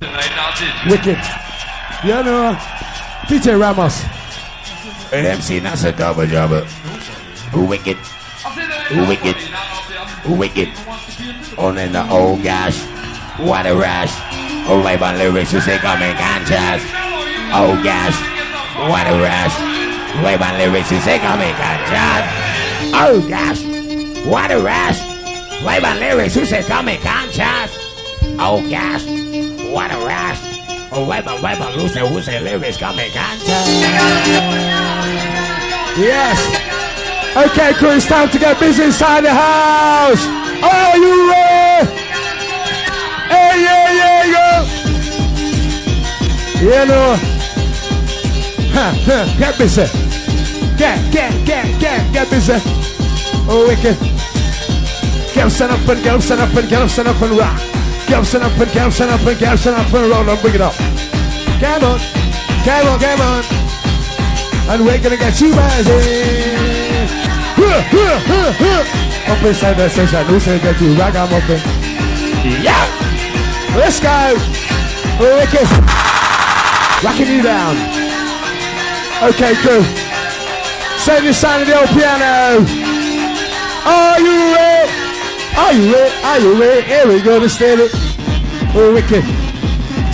Wicked. You know, DJ Ramos. MC that's a double jobber. Who wicked? Who wicked? Who wicked? On in the old gosh. What a rash. Oh, my lyrics you say coming conscious. Oh gosh. What a rash. Wait my lyrics you say coming conscious. Oh gosh. What a rash. Wait my lyrics you say coming conscious. Oh gosh. What a rash. Oh, my, wait my, who say, who say lyrics coming conscious. Yes. Okay, crew, it's time to get busy inside the house. Are you ready? Hey, yeah, yeah, yeah. You know. Huh, get busy. Get, get, get, get, get busy. Oh, wicked. Get up, stand up and get up, stand up and get up, stand up and rock. Get up, and get up, and get up, and roll and bring it up. Come on, come on, come on. And we're gonna get you huh. Up inside the session, who said that you ragamuffin? Yeah! Let's go! Wicked! Rocking you down. Okay, cool. Save your sound of the old piano. Are you ready? Are you ready? Are you ready? Here we go to steal it. Oh, wicked.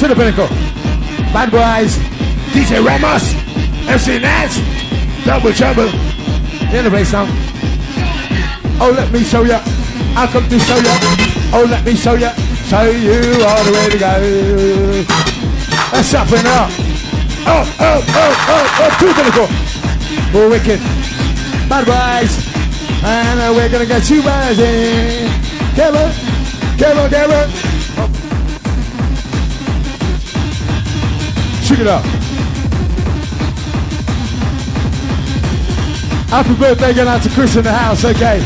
To the pinnacle. Bad boys. DJ Ramos. MC Nats. Double trouble. In the bass now. Oh, let me show ya. I'll come to show ya. Oh, let me show ya. Show you all the way to go. Let's up and up. Oh, oh, oh, oh, oh, to the pinnacle. Oh, wicked. Bad boys. And we're gonna get you rising. Come on, come on, come on. Check it out. Happy birthday going out to Chris in the house, okay?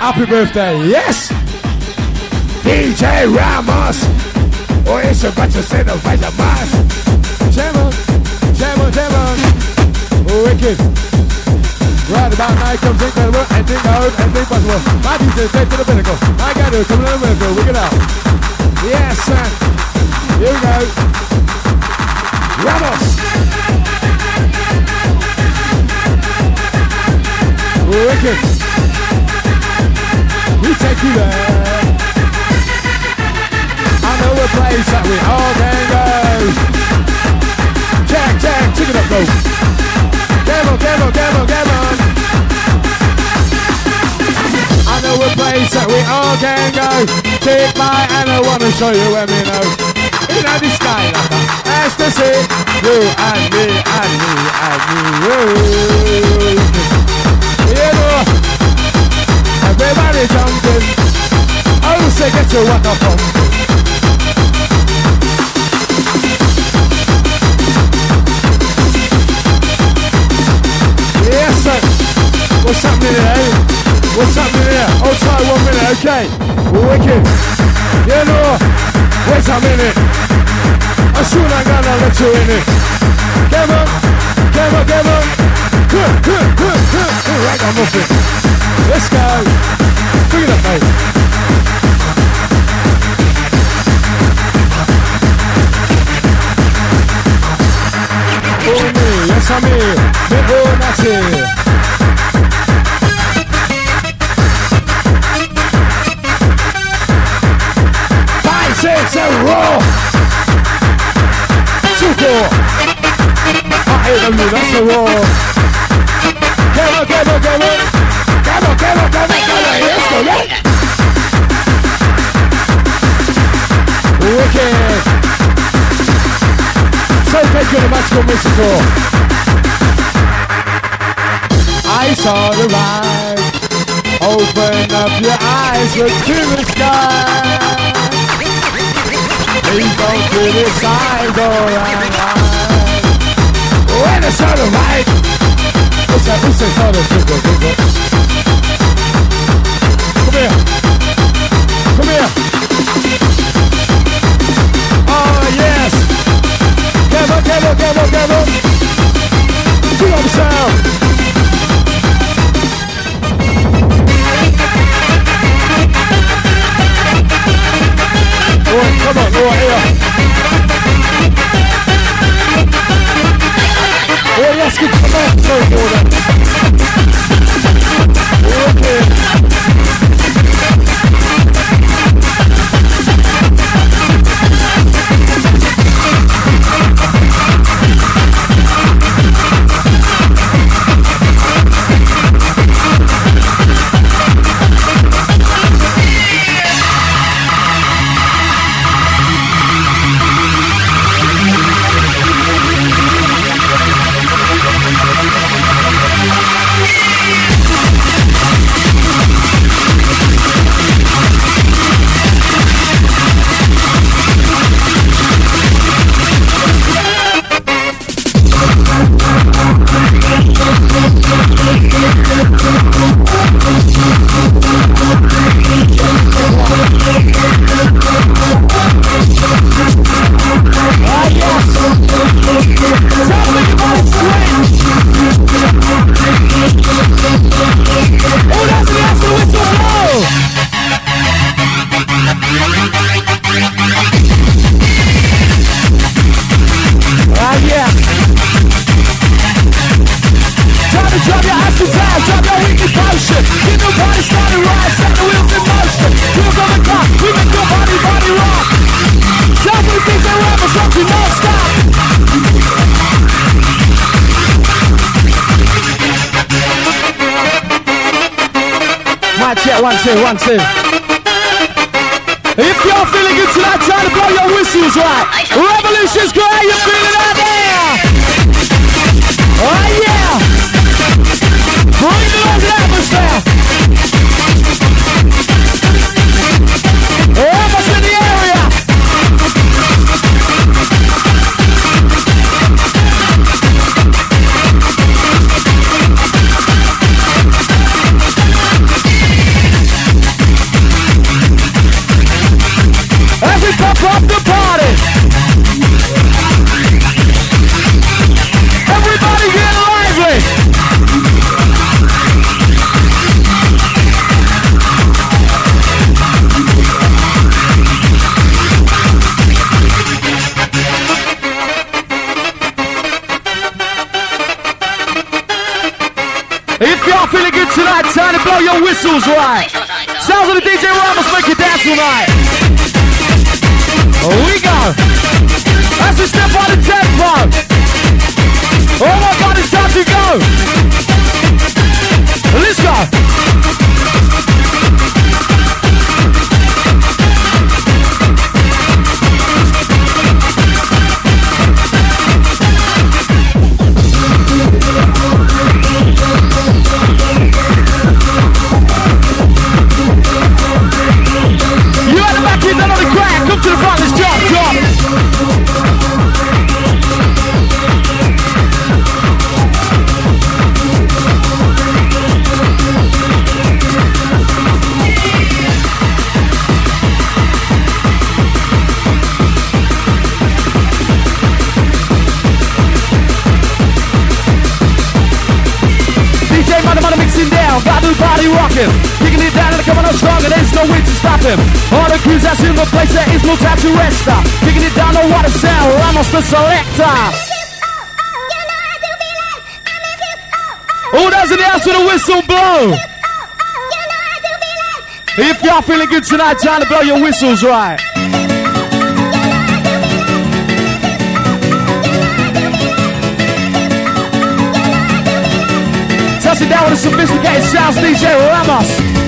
Happy birthday, yes! DJ Ramos. Oh, o eso va a ser no vaya más. Jam on, jam on, jam on. Oh, wicked. Right about now comes incredible, anything known, anything possible. My DJ take to the pinnacle. I got to come to the pinnacle, wicked out. Yes, sir. Here we go. Wicked. We take you there. I know a place that we all can go. Jack, Jack, check it up, go. Come on, come on. I know a place that we all can go. Take my hand, I wanna show you where we know. In the sky, like a ecstasy. You and me and me and me. Know, everybody jumping. Oh, say get your up from. Yes, sir. What's happening? What's happening one minute, okay? Wicked. Wait a minute. I'm gonna let you in it. Come on, come on, come on. Right. Let's go. Bring it up, mate. Oh, me, yes, I'm here. Me, oh, that's it. Five, six, seven, roll. Two, four. I hate them, that's the. Come on. Come on, come on, come on, come on. Let's go, yeah. Wicked. So thank you, the magical mystical. I saw the light. Open up your eyes, look to the sky. Please don't criticize analyze. When the sun of light. That? Oh, that's good, good, good. Come here. Come here. Oh, yes. Come on, come on, come on, come on. Up sound. Oh, come on, oh, here. Yeah, let's get to the man. Two, one, two. If you're feeling good tonight, time to blow your whistles right. Whistles right. Sounds of the DJ Ramos make you dance tonight. Here we go. As we step on the tempo. Oh my God, it's time to go. To him. All the crews that's in the place, there is no time to rest. uh. Kicking it down, what a sound, Ramos the selector. Does in the house with a whistle blow? If y'all feeling good tonight, time to blow your whistles right. Touch it down with a sophisticated sounds, DJ Ramos.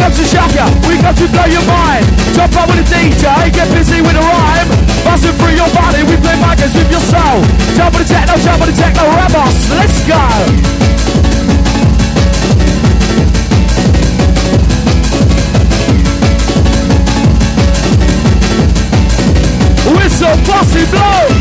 Come to shock ya, we got to blow your mind. Jump up with the DJ, get busy with a rhyme. Buzzing through your body, we play markets with your soul. Jump with the techno, jump with the techno, Ramos. Let's go. Whistle, bossy blow.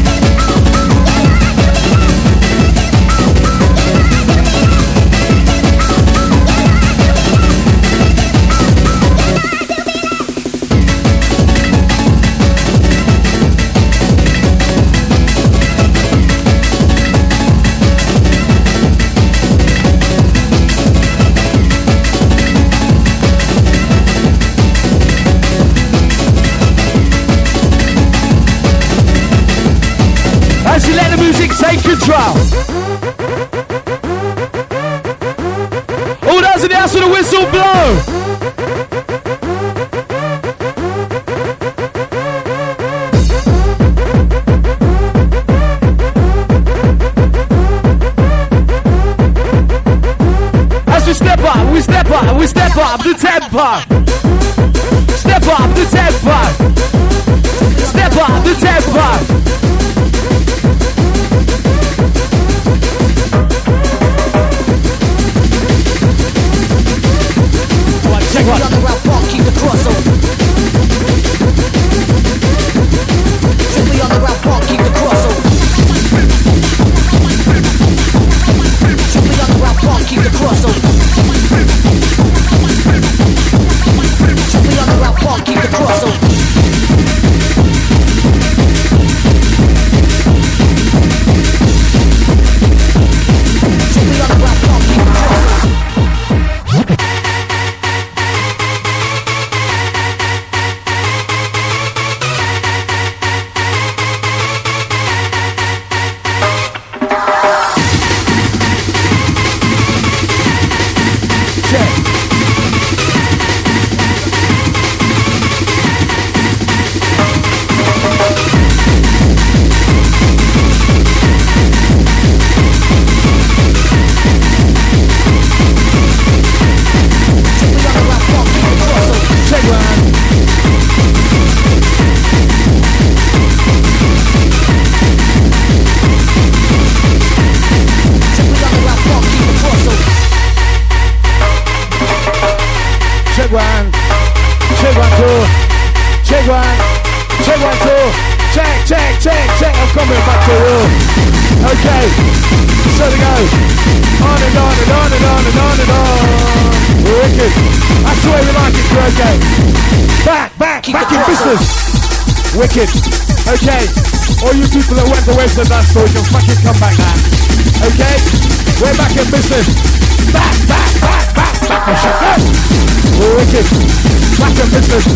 Control. Who does it house with a whistle blow? As we step up, we step up, we step up the tempo. Step up the tempo. Step up the tempo. Wicked. Okay. All you people that went to Western dance floor, you can fucking come back now. Okay? We're back in business. Back, back, back, back, back and shut up. Wicked. Back in business.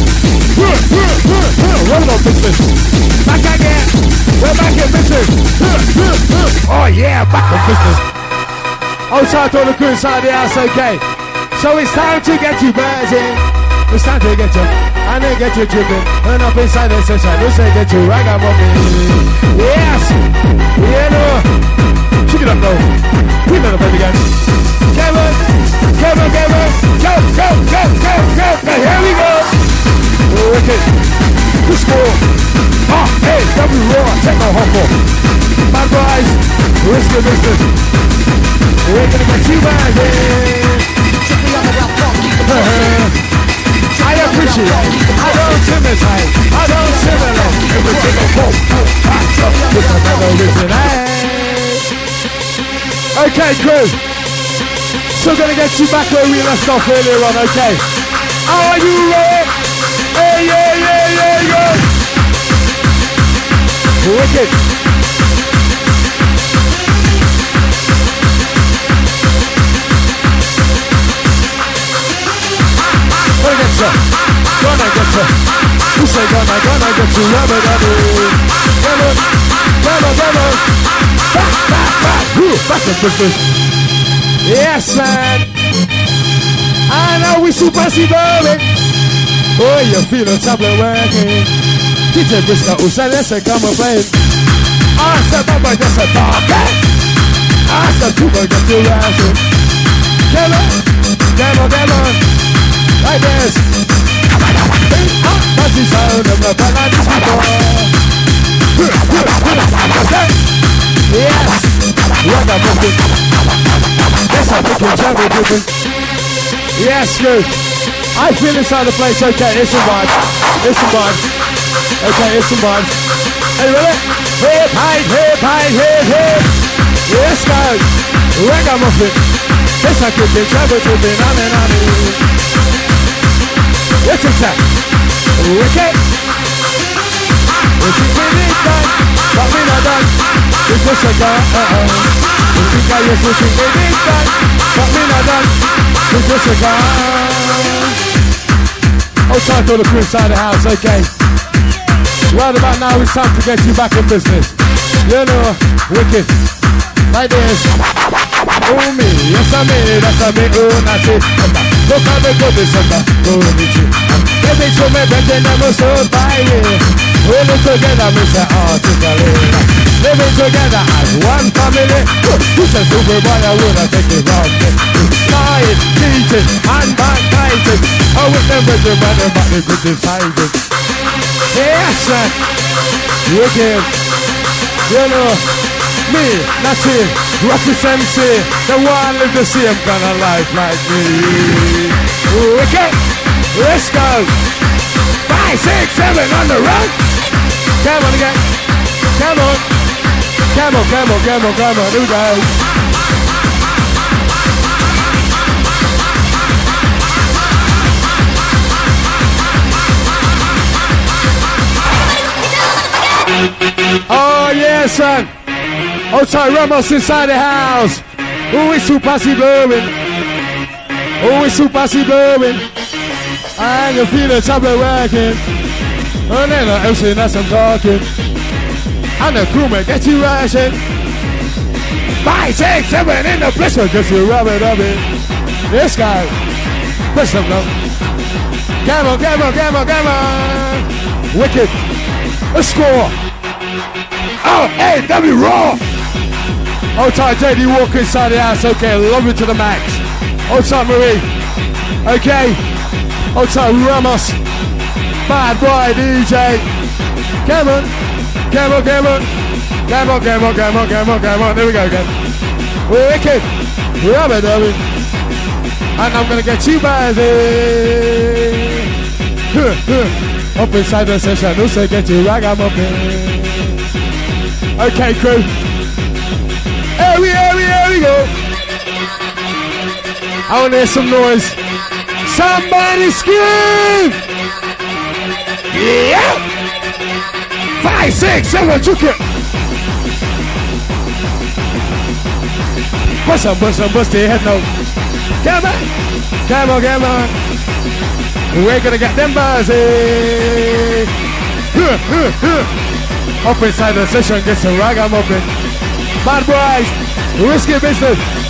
Roll on business. Back again. We're back in business. Oh yeah, back in business. Oh, Outside all the crew inside the house, okay. So it's time to get you buzzing. It's time to get you, and then get you dripping. And up inside the session, we say get you ragamuffin. Yes, yeah, no. Check it up though. We know the baby. Kevin, Kevin, Kevin, go, go, go, go, go, go. Here we go. Wicked. Score. Ah, hey, W Raw, Techno Hopper. Bad boys, risky business. We're gonna get you buzzing. Strictly pressure. I don't imitate. I don't single quote. Back up with. Okay, crew. Still gonna get you back where we left off earlier on, okay? Are you ready? Hey, yeah, yeah, yeah, yeah. Wicked. Gonna get you. Who say gonna, gonna get you? Rubber. Come on, come on. Back, back, back. Back business. Yes, man. I know we super baby. Oh, you feel the tablet working. DJ Briscoe, who said, let's come play. I said, Baba, just a dog. I said, Cuba, get you rising. On, come on. Like this. That's the sound of the Paladins before. Yes. What a. Yes, good. I feel inside the place. Okay, it's a vibe. It's a vibe. Okay, it's a vibe. Are you ready? Hip, hide, hip, hide, hip, hip. Yes, guys. Ragamuffin. Yes, I could be travel driven. Nani, nani. What's it say? Wicked. If you really done, what we not done? It's just a gun, uh-oh. If you got your pussy really done, what we not done? It's just a gun. Oh, time for the crew inside the house, okay. Right about now, it's time to get you back in business. You know, wicked. Like this. Oh me, yes I me, that's a me, oh it. Look how they go and that, go me too. Baby, show me better never so by. Hold it together, me say articulate. Living together as one family. You say super boy, wanna take it wrong. Lying, cheating, and backbiting. I would never do better, but they could decide it. Yes, sir. Wicked. You know, me, that's it. Representing the one live the same kind of life like me. Okay, let's go. Five, six, seven on the run. Come on again. Come on. Come on, come on, come on, come on. Here we. Oh, yes, son. Oh, Outside Ramos inside the house. Who is super blowing? Who is super blowing? And you feel the tablet working. And then the MC that's I'm talking. And the crewman get you rushing. Five, six, seven in the pressure, just you rub it, rub it. This guy. Press them up. Come on, come on, come on, come on. Wicked. A score. Oh, hey, W Raw. Outside JD Walker inside the house. Okay, love it to the max. Oh, Outside Marie. Okay. Oh, Outside Ramos. Bad boy DJ. Come on. Come on, come on. Come on, come on, come on, come on, come on. There we go again. Wicked. Rub it. And I'm gonna get you by there. Up inside the session, say get you ragamuffin? Okay, crew. I want to hear some noise. Somebody scream! Yeah! Five, six, seven, took it. Bust up, bust up, bust your head now. Come on, come on, come on. We're gonna get them buzzing. Eh? Huh, huh, huh. Up inside the session, get some ragamuffin. Bad boys, risky business.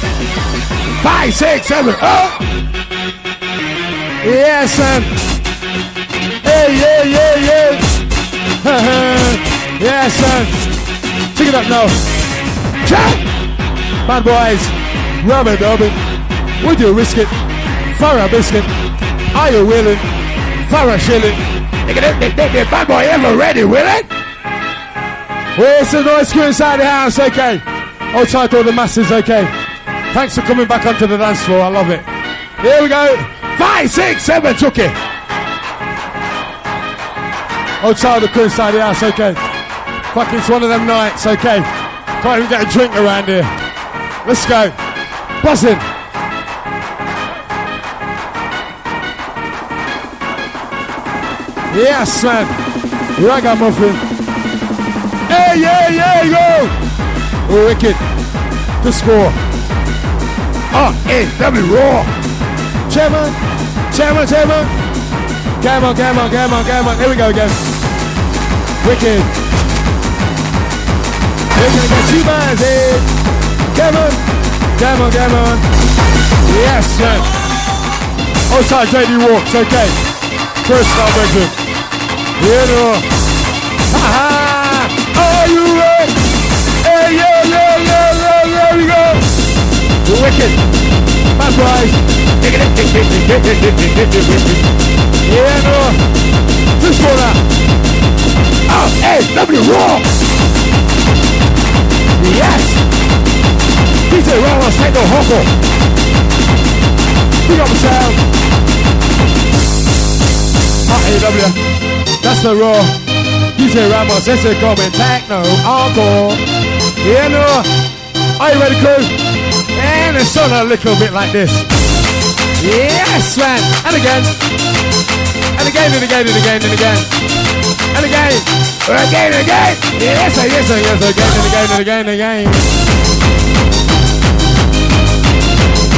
Five, six, seven, oh! Yes, son. Hey, yeah, yeah, yeah. yes, son. Take it up now. Jump! Bad boys, rubber dubbing. Would you risk it for a biscuit? Are you willing for a shilling? Nigga, that, that, that bad boy ever ready, will it? Where's the noise crew inside the house? Okay. Outside to all the masses. Okay. Thanks for coming back onto the dance floor. I love it. Here we go. Five, six, seven, took it. Outside the crew inside the house. Okay. Fuck, it's one of them nights. Okay. Can't even get a drink around here. Let's go. Buzzing. Yes, man. Ragamuffin. Hey, yeah, yeah. Oh, wicked. The score. Oh, hey, W Raw. Chairman, chairman, chairman. Come on, come on, come on, come on. Here we go again. Wicked. We're gonna get two bands in. Come on, come on, come on. Yes, man. Outside JD walks, okay. First. Here we go. Ha ha! Wicked. Bad boys. Yeah, no. This one up. Oh, hey, Raw. Yes. DJ Raw, Psycho Hoko. Big up yourself. R-A-W. That's the raw. DJ Ramos, that's it coming. Techno, encore. Yeah, no. Are you ready, crew? And it's on a little bit like this. Yes, man. And again. And again, and again, and again, and again. And again. Again, again. Yes, sir, yes, sir, yes, sir. Again, and again, and again, and again.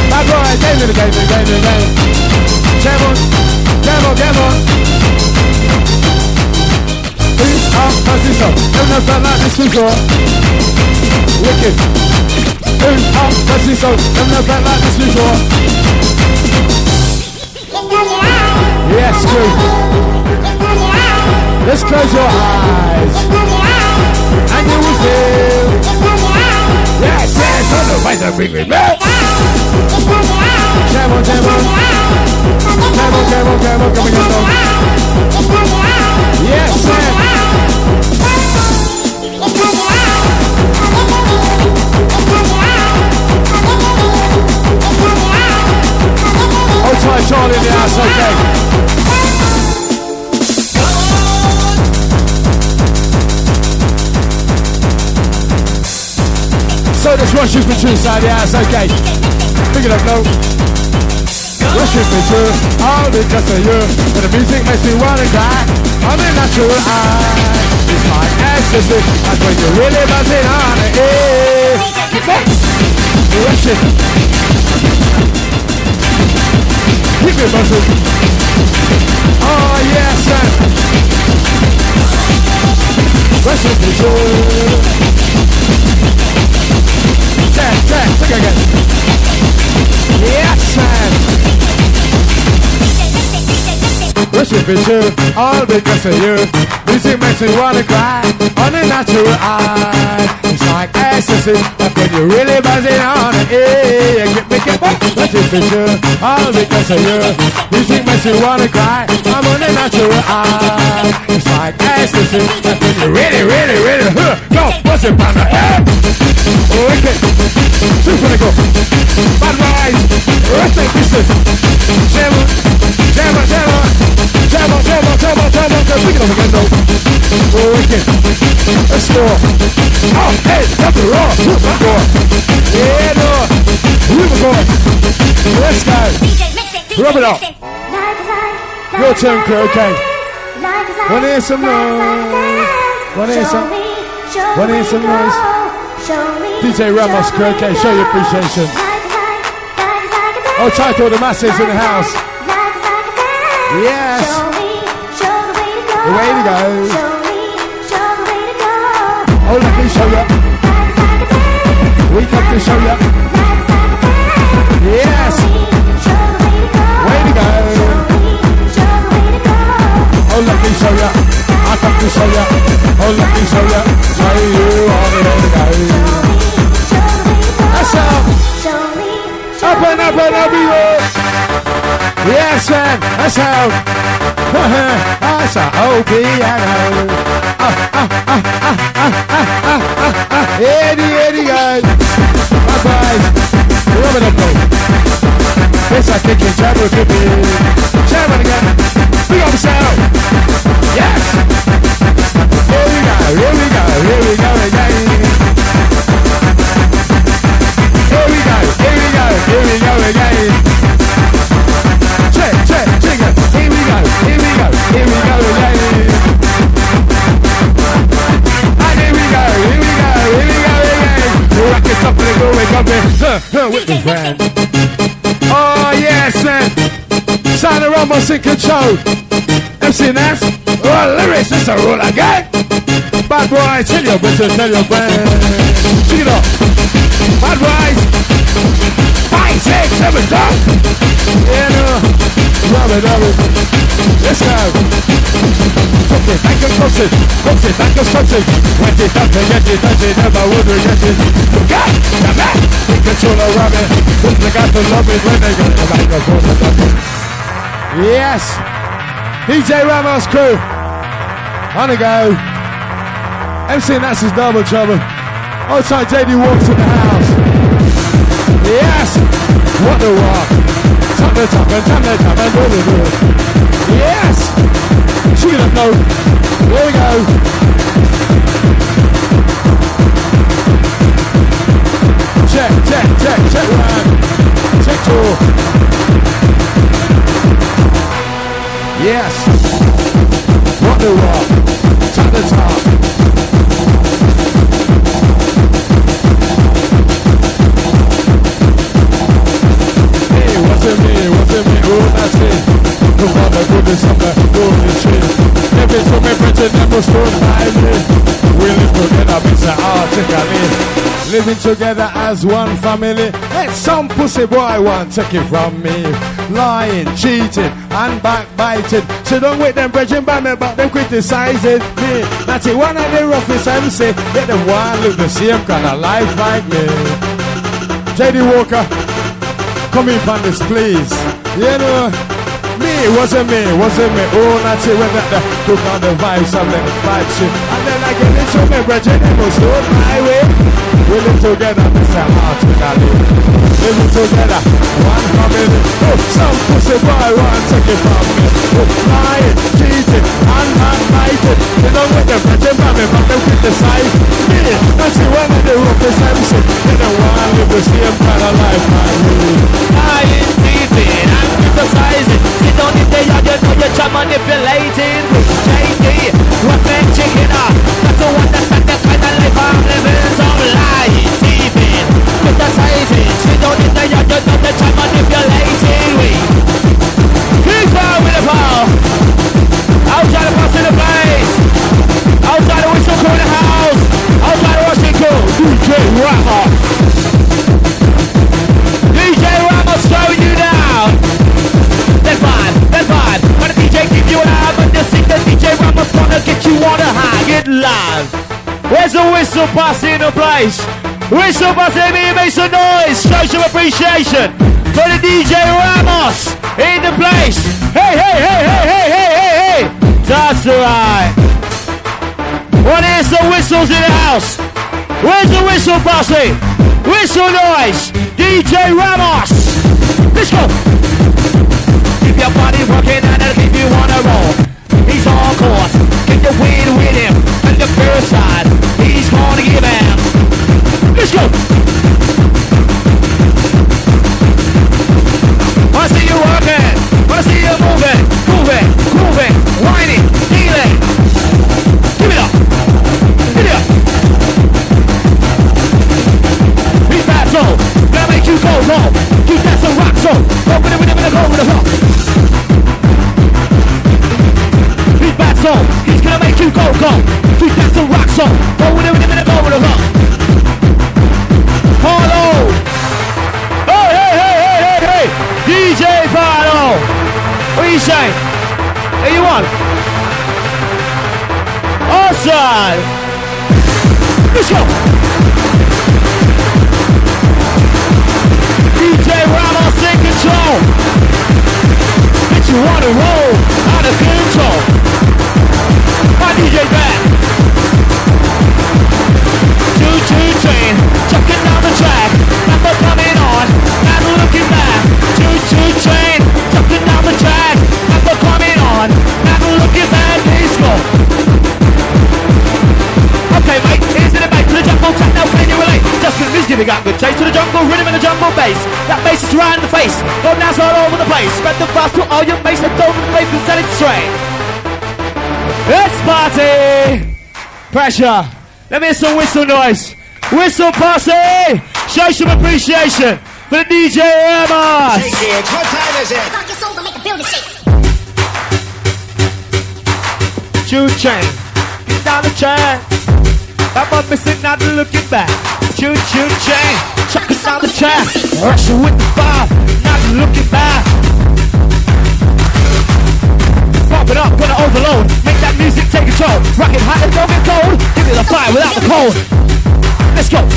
Bad boy, again, and again, and again, and again. Come on, come on, come on. Please, ah, that's this one. Never about that, this is all. Wicked. Ah, that's this all. Yes, crew. Let's close your eyes. And you will feel. Yes, yes, on the vice of Freeman. Come on, come on. Come on, come on, come on, come on, come. Yes. Russia's been inside the house, okay. Pick it up, no. Russia's been true, all because of you. But the music makes me wanna cry. I'm a natural eye. It's my ecstasy. That's when you're really buzzing on it. Russian. Keep it buzzing. Oh, yes, man. Russia's been. Again. Yes, man. Worship is you, all because of you. Music makes me wanna cry on a natural eye. It's like ecstasy, but when you're really buzzing on it, yeah, get me get what? Worship is you, all because of you. Music makes me wanna cry. I'm on a natural eye. It's like ecstasy, when you're really, really, really, huh, go, bust it on the head. Wicked, super go. Bad boys, rest in pieces. Jam on, jam on, jam on. Jam on, jam on, jam on, jam on, jam on. Pick it up again though. Oh, wicked. Let's go. Oh, hey, that's the raw. Who's my boy? Yeah, no. Boy? Let's go. Rub it up. Your turn, crew, okay. Wanna hear some noise? Wanna hear some? Wanna hear some noise? DJ Ramos, okay. Show your appreciation. Oh, title the masses in the house. Yes. The way to go. Oh, let me show you. We come to show you. Yes. Way to go. Oh, let me show you. I come to show you. Oh, let me show you. Show you all the way to go. That's up. And up and up you Yes, man. That's how. That's how. Piano. Ah, ah, ah, ah, ah, ah, ah, ah. Eddie, Eddie, guys. Bye bye. Rub it up, though. It's a kicking trouble, kicking. Chairman again. Huh, with the friend. Oh yes, man. Of Ramos in control. MC Nas. Oh, lyrics, it's a rule again. Bad boy, tell your bitches, tell your friends. Check it up. Bad boys. Five, six, seven, dog. Yeah, no. Rub it, rub it. Let's go. Touch it, thank you, touch it. It, thank you, touch it. Touch it, get it, touch it, never would regret it. Got the man. Take control of rubbing. Look, they got to love it when they get the. Yes. DJ Ramos crew. On the go. MC Nass's double trouble. Outside JD walks in the house. Yes! What the rock? Tap the tap and tap the tap and do the. Yes! She know. Here we go. Check, check, check, check one. Check two. Yes! What the rock? Tap the top. Hey, what's it me? What's it me? Oh, that's it. Come on, the golden shit. Every so me bridge never stood by me. We live together. Artically. Ah, Living together as one family. Let some pussy boy want take it from me. Lying, cheating, and backbiting. So don't wait them bridging by me, but them criticizing me. That's it, one of the roughest MC. Let eh? them one live the same kind of life like me. JD Walker, come in from this, please. You know, me, wasn't me, wasn't me. Oh, it when that took on the vibes of the vibe shit. And then I get into me, brethren, it was so my way. We live together, Mr. Artically. Living together, one family. Oh, some pussy boy want to take it from me. Oh, lying, cheating, and backbiting. They don't with them, brethren, but me, but they criticize me. That's it when they roughest MC. They don't want to live the same kind of life I live. Whistle me make some noise. Show some appreciation for the DJ Ramos in the place. Hey, hey, hey, hey, hey, hey, hey, hey. That's right. What is the whistles in the house? Where's the whistle bossy? Whistle noise. DJ Ramos. Let's go. Keep your body working and it'll keep you on a roll. He's on course. Get the wind Let's go! Just cause this giving up good taste to the jungle rhythm and the jungle bass. That bass is right in the face. Go dance all over the place. Spread the fast to all your mates and don't the place and set it straight. Let's party! Pressure. Let me hear some whistle noise. Whistle posse! Show some appreciation for the DJ Ramos. Kids, what time is it? Rock your soul to make the building shake. Choo chain, get down the track. I'm up missing, not looking back. Choo choo chain, chuck it down the track. Rushing with the bar, not looking back. Pump it up, gonna overload. Make that music take control. Rock it hot and don't get cold. Give me the fire without the cold. Let's go.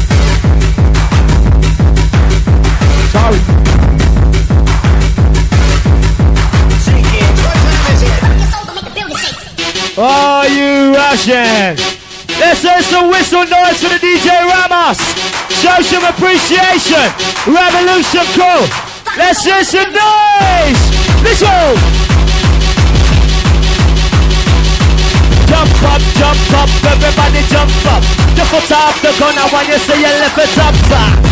Sorry. Say, kids, what time is it? Rock your soul to make the building shake. Are you Russian? Let's hear some whistle noise for the DJ Ramos. Show some appreciation. Revolution crew. Let's hear some noise. Go. Jump up, jump up, everybody jump up. The foot off the corner when you say you left it up.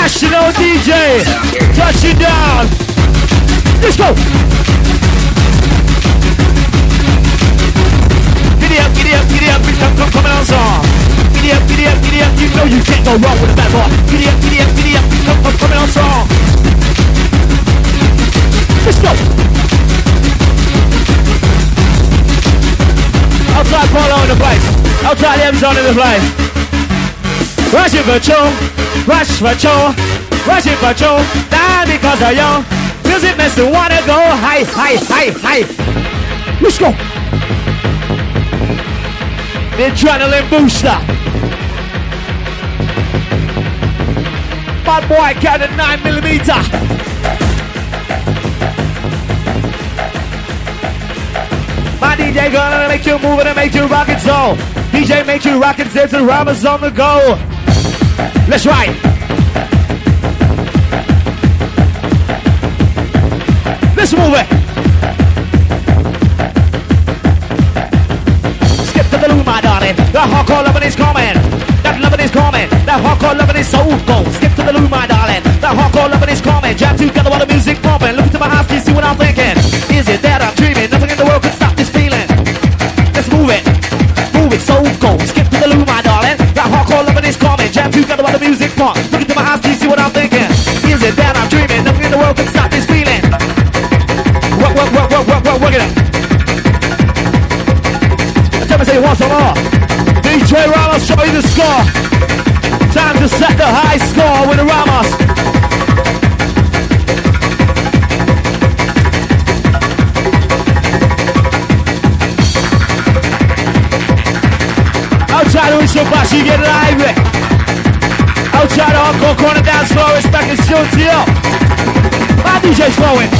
International DJ. Touch it down. Let's go. Giddy up, giddy up, giddy up, come, come, coming on song. Giddy up, giddy up, giddy up, you know you can't go wrong with a bad boy. Giddy up, giddy up, giddy up, come, come, coming on song. Let's go. Outside Polo in the place. Outside M's on in the place. Rushing for Cho, rush for rush it for Cho, down because of you. Music makes me wanna go high, high, high, high. Let's go. The adrenaline booster. My boy got a 9 millimeter. My DJ gonna make you move and make you rock it so. DJ make you rock it, there's a Ramos on the go. Let's ride. Let's move it. Skip to the loo, my darling. The hardcore loving is coming. That loving is coming. That hardcore loving is so cold. Skip to the loo, my darling. The hardcore loving is coming. Jam together while the music pumping. Look into my eyes, can you see what I'm thinking? Is it that I'm The music pump. Look into my eyes, can you see what I'm thinking? Is it that I'm dreaming? Nothing in the world can stop this feeling. Work, work, work, work, work, work, work it up. Tell me, say once more. DJ Ramos, show you the score. Time to set the high score with the Ramos. Outside of Ishibashi, get lively outside the hardcore corner down slow. It's back in CLTL. My DJ's flowing.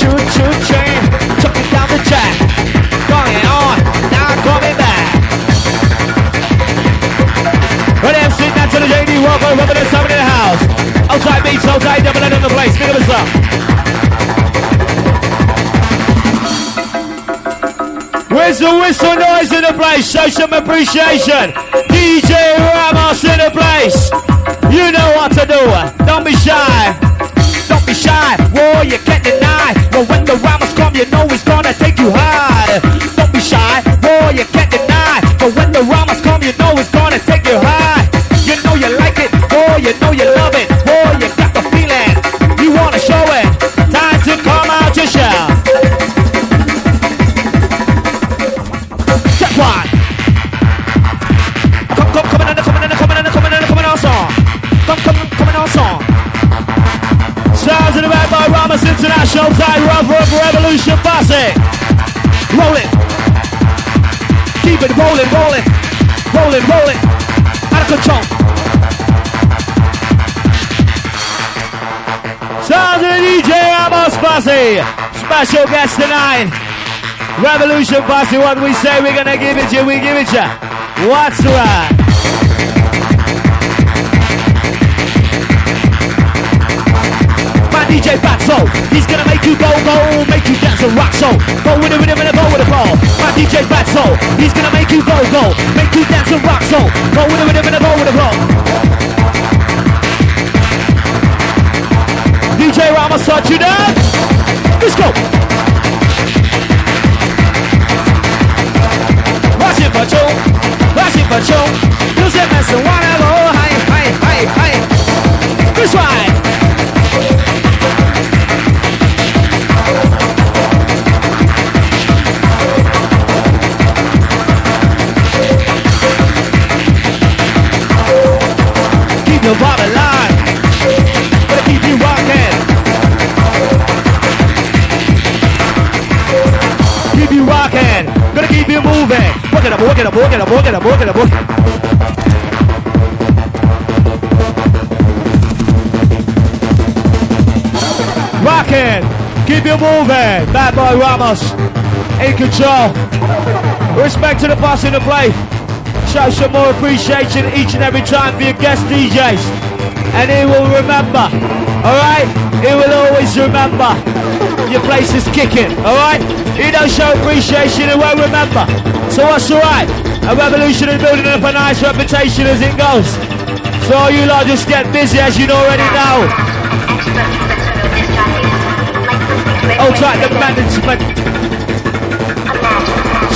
Choo choo train, chuck it down the track. Going on, not coming back. Right there, sitting down to the JD. Welcome, welcome to the summit in the house. Outside beats, outside double on the place. Pick up the stuff. Where's the whistle noise in the place? Show some appreciation. DJ Ramos in the place. You know what to do. Don't be shy. Don't be shy. Whoa, you can't deny. But when the Ramos come, you know he's gonna take you high. Rolling, rolling. Out of control. Sounds DJ Ramos Bossy. Special guest tonight. Revolution Bossy, what we say, we're gonna give it you, we give it you. What's right? DJ Fatso, he's gonna make you go, go, make you dance and rock so. Go with it, with it, with it, go with it, ball. My DJ Fatso, he's gonna make you go, go, make you dance and rock so. Go with it, with it, with it, go with it, ball. DJ Ramos, touch you down. Let's go. Watch it for you, watch it for you. You say mess and wanna go high, work it up, work it up, work it up, work it up. Keep you moving. Bad boy Ramos, in control. Respect to the boss in the play. Show some more appreciation each and every time for your guest DJs. And he will remember, alright? He will always remember your place is kicking, alright? You don't show appreciation, he won't remember. So what's alright? A revolution is building up a nice reputation as it goes. So all you lot just get busy as you already know. Outside the management.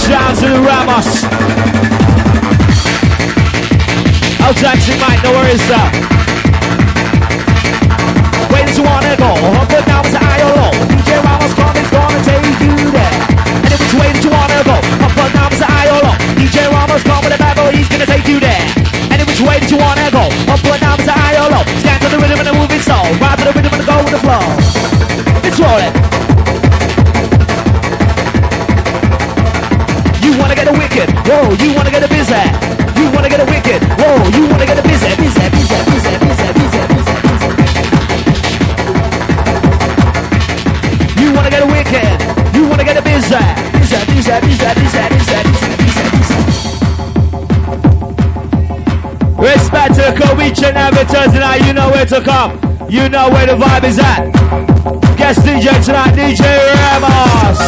Sounds of the Ramos. Outside to Mike, no worries, sir. Did you wanna go? Up and down DJ Ramos coming's gonna take you there. Which way did you wanna go? Up the. DJ Ramos come with a bad boy, he's gonna take you there. Which way did you wanna go? Up the to the rhythm and the moving soul. Ride to the rhythm and go with the flow. You wanna get a wicked, whoa, you wanna get a busy. You wanna get a wicked, whoa, you wanna get a busy, busy, busy, busy, busy, Respect to the club each and every Thursday night, you know where to come. You know where the vibe is at. Guest DJ tonight, DJ Ramos.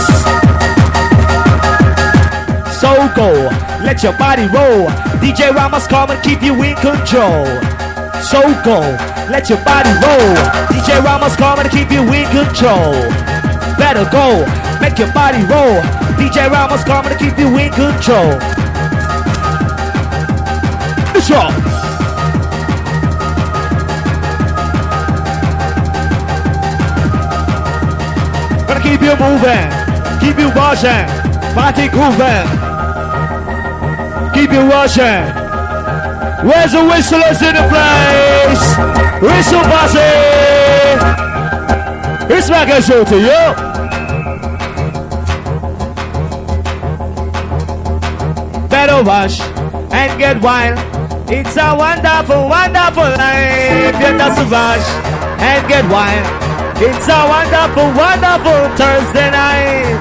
So go, let your body roll. DJ Ramos come and keep you in control. So go, let your body roll. DJ Ramos come and keep you in control. Better go, make your body roll. DJ Ramos and keep you in control. Let's roll. Gonna keep you moving, keep you watching, party grooving, keep you watching. Where's the whistlers in the place? Whistle bossy. It's back and show to you. Get a rush and get wild. It's a wonderful, wonderful life. You just rush and get wild. It's a wonderful, wonderful Thursday night.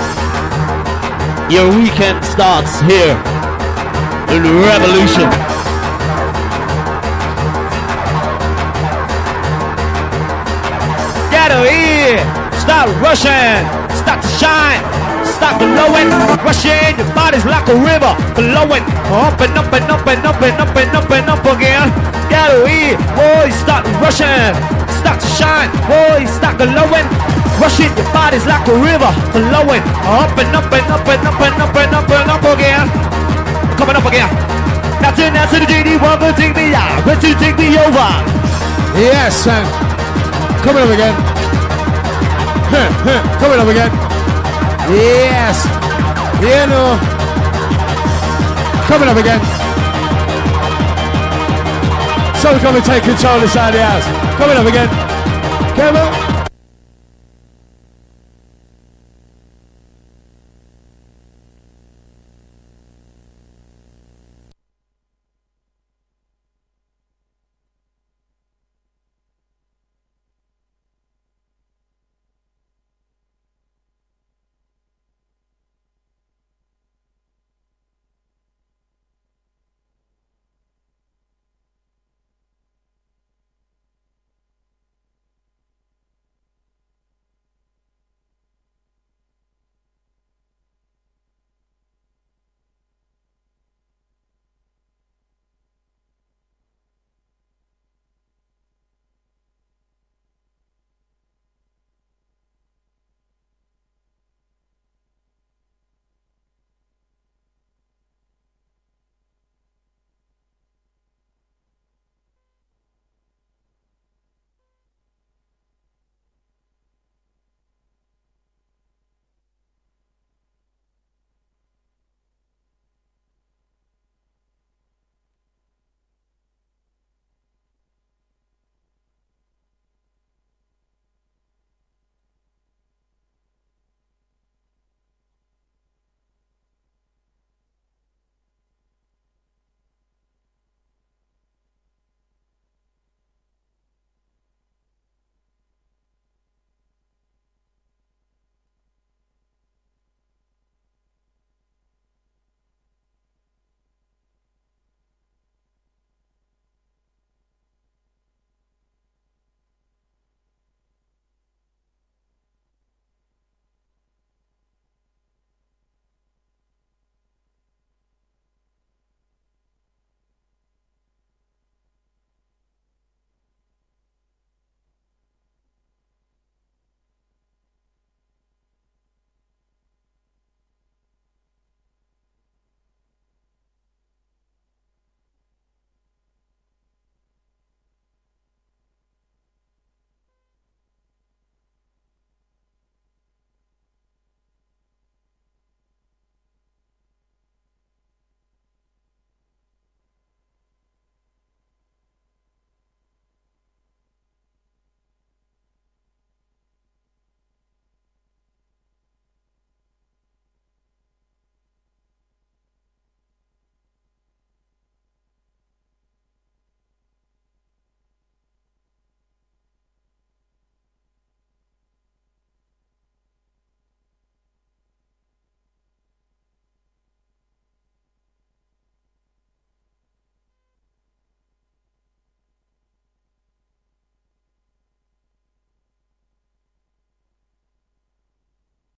Your weekend starts here in Revolution. Get away! Start rushing! Start to shine! Start glowing! Rushing! Your body's like a river flowing! Up and up and up and up and up and up and up again! Get away! Boy, start rushing! Start to shine! Boy, start glowing! Rushing! Your body's like a river flowing! Up and up and up and up and up and up and up again! Coming up again! Now to now to the JD, one to take me out, ready to take me over. Yes, and coming up again. Coming up again. Yes. Know. Coming up again. So come to take control inside the house. Coming up again. Come on.